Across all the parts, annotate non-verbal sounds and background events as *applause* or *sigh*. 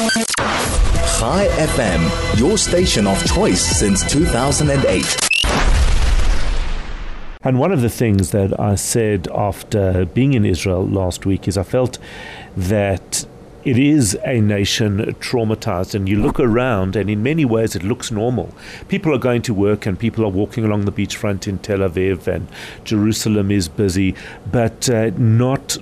Chai FM, your station of choice since 2008. And one of the things that I said after being in Israel last week is I felt that it is a nation traumatized, and you look around, and in many ways it looks normal. People are going to work, and people are walking along the beachfront in Tel Aviv, and Jerusalem is busy, but uh, not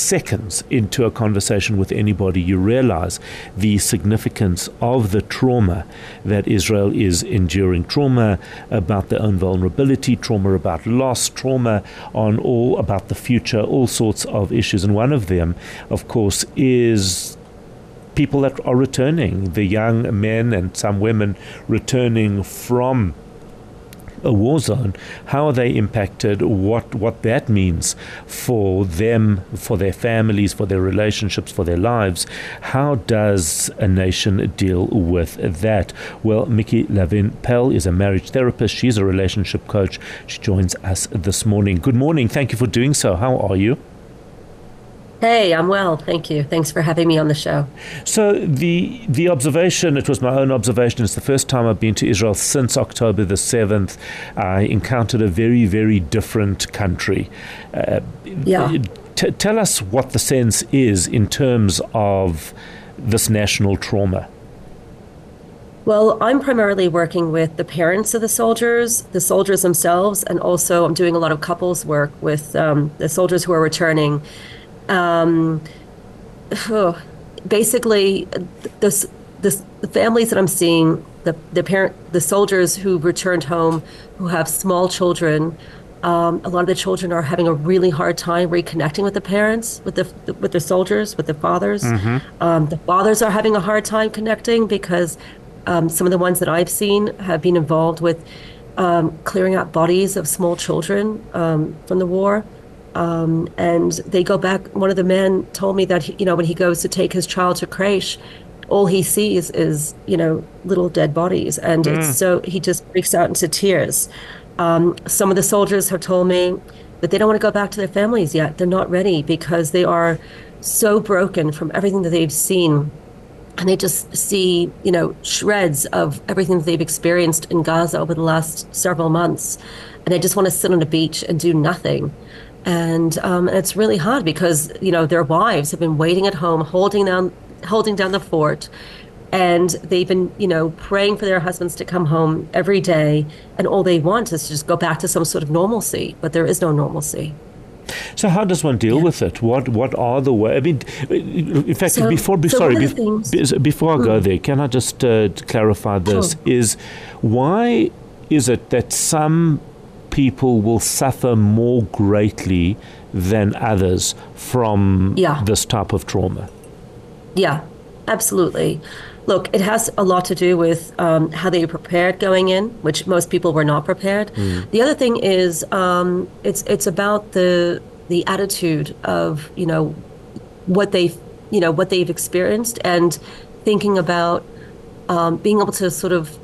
seconds into a conversation with anybody, you realize the significance of the trauma that Israel is enduring. Trauma about their own vulnerability, trauma about loss, trauma on all about the future, all sorts of issues. And one of them, of course, is people that are returning, the young men and some women returning from a war zone, how are they impacted, what, what that means for them, for their families, for their relationships, for their lives. How does a nation deal with that? Well, Micki Lavin Pell is a marriage therapist. She's a relationship coach. She joins us this morning. Good morning. Thank you for doing so. How are you? Hey, I'm well. Thank you. Thanks for having me on the show. So the the observation, it was my own observation. It's the first time I've been to Israel since October the seventh. I encountered a very very different country. Uh, yeah. T- tell us what the sense is in terms of this national trauma. Well, I'm primarily working with the parents of the soldiers, the soldiers themselves, and also I'm doing a lot of couples work with um, the soldiers who are returning um, basically, the, the, the families that I'm seeing, the, the parent, the soldiers who returned home, who have small children, um, a lot of the children are having a really hard time reconnecting with the parents, with the with the soldiers, with the fathers. Mm-hmm. Um, the fathers are having a hard time connecting because um, some of the ones that I've seen have been involved with um, clearing out bodies of small children um, from the war. Um, and they go back. One of the men told me that he, you know when he goes to take his child to creche, all he sees is you know little dead bodies, and mm. it's so he just breaks out into tears. Um, some of the soldiers have told me that they don't want to go back to their families yet. They're not ready because they are so broken from everything that they've seen. And they just see, you know, shreds of everything that they've experienced in Gaza over the last several months. And they just want to sit on a beach and do nothing and um, it's really hard because you know their wives have been waiting at home, holding down holding down the fort, and they've been you know praying for their husbands to come home every day, and all they want is to just go back to some sort of normalcy, but there is no normalcy. So how does one deal yeah. with it? What what are the ways? I mean, in fact, so, before be, so sorry, be, before I mm. go there, can I just uh, clarify this? Sure. Is why is it that some people will suffer more greatly than others from yeah. this type of trauma. Yeah, absolutely. Look, it has a lot to do with um, how they prepared going in, which most people were not prepared. Mm. The other thing is um, it's it's about the the attitude of you know what they you know what they've experienced and thinking about um, being able to sort of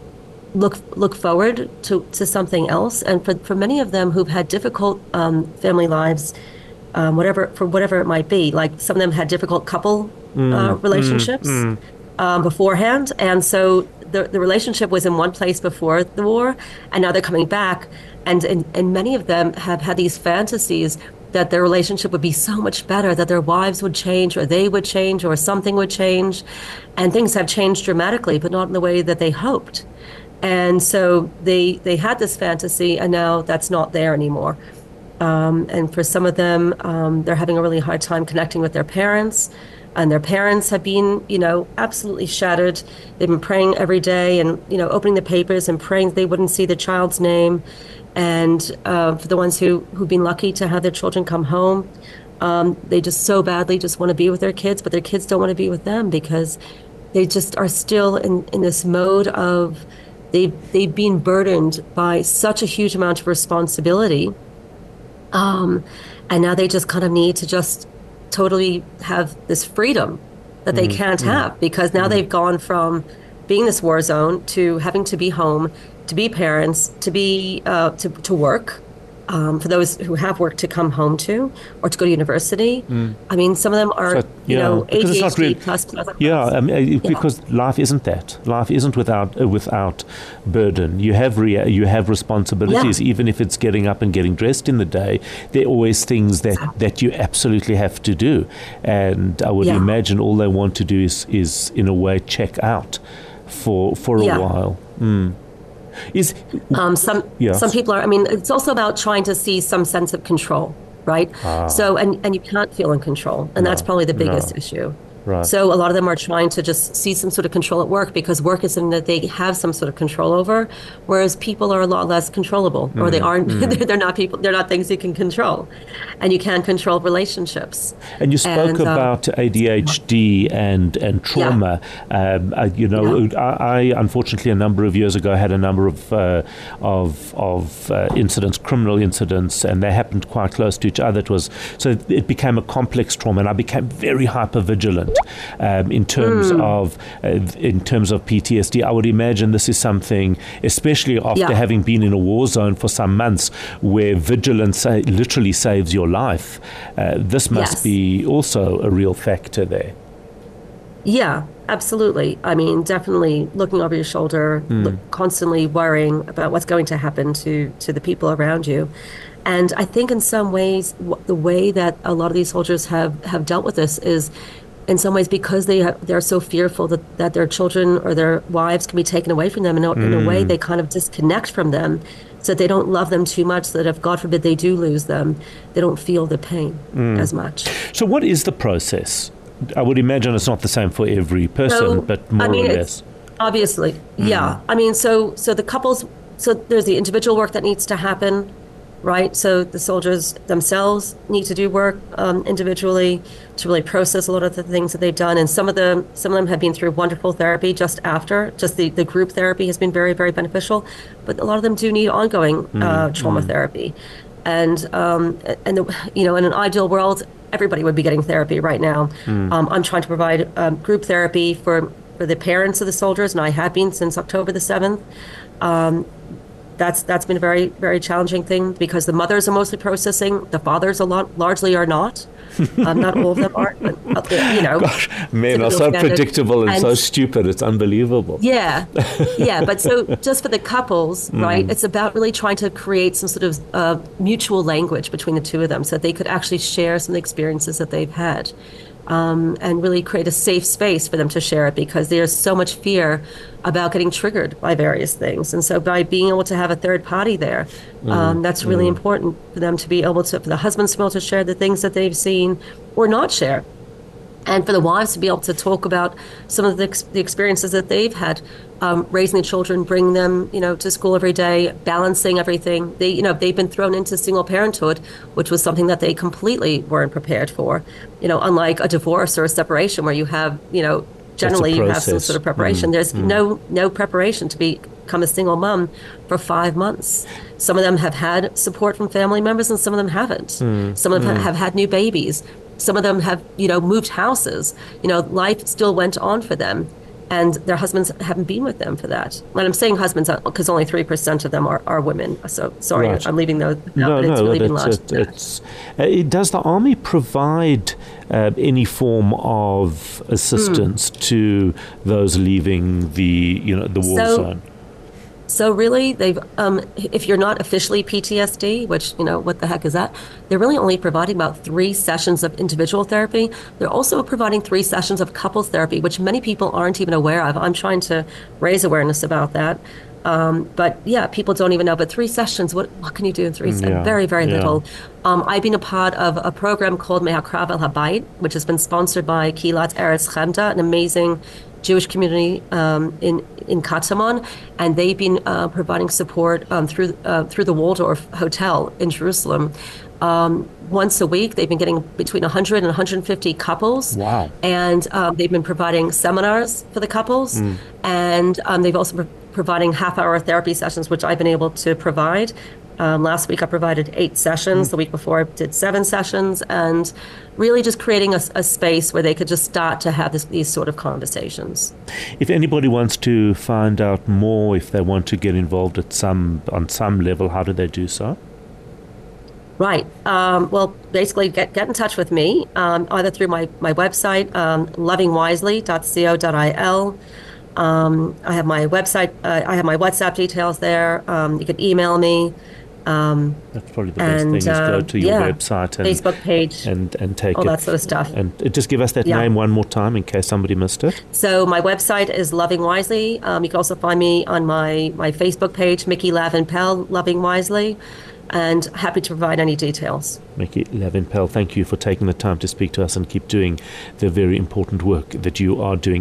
look look forward to, to something else. And for, for many of them who've had difficult um, family lives, um, whatever for whatever it might be, like some of them had difficult couple mm, uh, mm, relationships mm, mm. Um, beforehand, and so the the relationship was in one place before the war, and now they're coming back, and and, and many of them have had these fantasies that their relationship would be so much better, that their wives would change, or they would change, or something would change. And things have changed dramatically, but not in the way that they hoped and so they they had this fantasy and now that's not there anymore. Um, and for some of them um, they're having a really hard time connecting with their parents and their parents have been you know absolutely shattered. They've been praying every day and you know opening the papers and praying they wouldn't see the child's name. And uh, for the ones who who've been lucky to have their children come home um, they just so badly just want to be with their kids but their kids don't want to be with them because they just are still in, in this mode of They've, they've been burdened by such a huge amount of responsibility. Um, and now they just kind of need to just totally have this freedom that they mm-hmm. can't mm-hmm. have because now mm-hmm. they've gone from being this war zone to having to be home, to be parents, to be uh, to, to work, um, for those who have work to come home to or to go to university. I mean, some of them are, So, you know, because it's not ADHD really- plus, plus, Yeah. I mean, uh, because life isn't that. Life isn't without uh, without burden. You have rea- you have responsibilities, even if it's getting up and getting dressed in the day. There are always things that, that you absolutely have to do, and I would Yeah. imagine all they want to do is is in a way check out for for a Yeah. while. Mm. Is Um, some Yes. some people are. I mean, it's also about trying to see some sense of control, right? So, and and you can't feel in control, and that's probably the biggest no. issue. Right. So a lot of them are trying to just see some sort of control at work because work is something that they have some sort of control over, whereas people are a lot less controllable, or they aren't. *laughs* they're not people. They're not things you can control, and you can't control relationships. And you spoke And, um, about ADHD and, and trauma. Um, uh, you know, I, I unfortunately a number of years ago had a number of uh, of of uh, incidents, criminal incidents, and they happened quite close to each other. It was so it became a complex trauma, and I became very hyper vigilant um, in terms Hmm. of uh, in terms of PTSD. I would imagine this is something, especially after Yeah. having been in a war zone for some months, where vigilance uh, literally saves your life. Uh, this must Yes. be also a real factor there. Yeah, absolutely. I mean, definitely looking over your shoulder, look, constantly worrying about what's going to happen to to the people around you. And I think in some ways, w- the way that a lot of these soldiers have have dealt with this is, in some ways, because they have, they're so fearful that, that their children or their wives can be taken away from them. In a, in a way, mm. they kind of disconnect from them, so that they don't love them too much. So that if God forbid they do lose them, they don't feel the pain mm. as much. So, what is the process? I would imagine it's not the same for every person, but more I mean, or less. Obviously, yeah. Mm. I mean, so so the couples, so there's the individual work that needs to happen, right? So the soldiers themselves need to do work um, individually to really process a lot of the things that they've done, and some of them some of them have been through wonderful therapy just after. Just the the group therapy has been very very beneficial, but a lot of them do need ongoing uh, trauma therapy. And um, and the, you know, in an ideal world, everybody would be getting therapy right now. Um, I'm trying to provide um, group therapy for for the parents of the soldiers, and I have been since October the seventh. Um, that's that's been a very very challenging thing because the mothers are mostly processing, the fathers a lot largely are not. *laughs* um, not all of them are, but you know. Gosh, men are so standard. predictable and, And- so stupid. It's unbelievable. Yeah, yeah. But so *laughs* just for the couples, right? It's about really trying to create some sort of uh, mutual language between the two of them, so that they could actually share some of the experiences that they've had, um, and really create a safe space for them to share it because there's so much fear about getting triggered by various things, and so by being able to have a third party there, um, that's really important for them to be able to, for the husbands to be able to share the things that they've seen or not share and for the wives to be able to talk about some of the, ex- the experiences that they've had um, raising the children bringing them you know to school every day balancing everything. They you know they've been thrown into single parenthood which was something that they completely weren't prepared for. You know unlike a divorce or a separation where you have you know generally you have some sort of preparation. There's no no preparation to become a single mom for five months. Some of them have had support from family members and some of them haven't. Some of them have had new babies some of them have you know moved houses you know life still went on for them and their husbands haven't been with them for that and i'm saying husbands because only 3% of them are, are women so sorry Right. i'm leaving those out, No, but it's no, really been large it. Uh, does the army provide uh, any form of assistance to those leaving the you know the war So- zone? So really, they've um, if you're not officially PTSD, which you know what the heck is that? They're really only providing about three sessions of individual therapy. They're also providing three sessions of couples therapy, which many people aren't even aware of. I'm trying to raise awareness about that. Um, but yeah, people don't even know. But three sessions, what what can you do in three sessions? Yeah, Very, very yeah. little. Um, I've been a part of a program called Mehakrav El Habayit, which has been sponsored by Kehilat Eretz Chemda, an amazing Jewish community um, in in Katamon, and they've been uh, providing support um, through uh, through the Waldorf Hotel in Jerusalem. Um, once a week, they've been getting between 100 and 150 couples. Wow. And um, they've been providing seminars for the couples, and um, they've also providing half-hour therapy sessions, which I've been able to provide. Um, last week, I provided eight sessions. The week before, I did seven sessions, and really just creating a, a space where they could just start to have this, these sort of conversations. If anybody wants to find out more, if they want to get involved at some on some level, how do they do so? Right. Um, well, basically, get, get in touch with me um, either through my, my website, um, lovingwisely.co.il. Um, I have my website, uh, I have my WhatsApp details there. Um, you could email me. Um, That's probably the best and, thing is go uh, to your yeah, website and Facebook page, and and take all it that sort of stuff. and just give us that Yeah. name one more time in case somebody missed it. So my website is Loving Wisely. Um, you can also find me on my, my Facebook page, Micki Lavin Pell, Loving Wisely, and happy to provide any details. Micki Lavin Pell, thank you for taking the time to speak to us and keep doing the very important work that you are doing.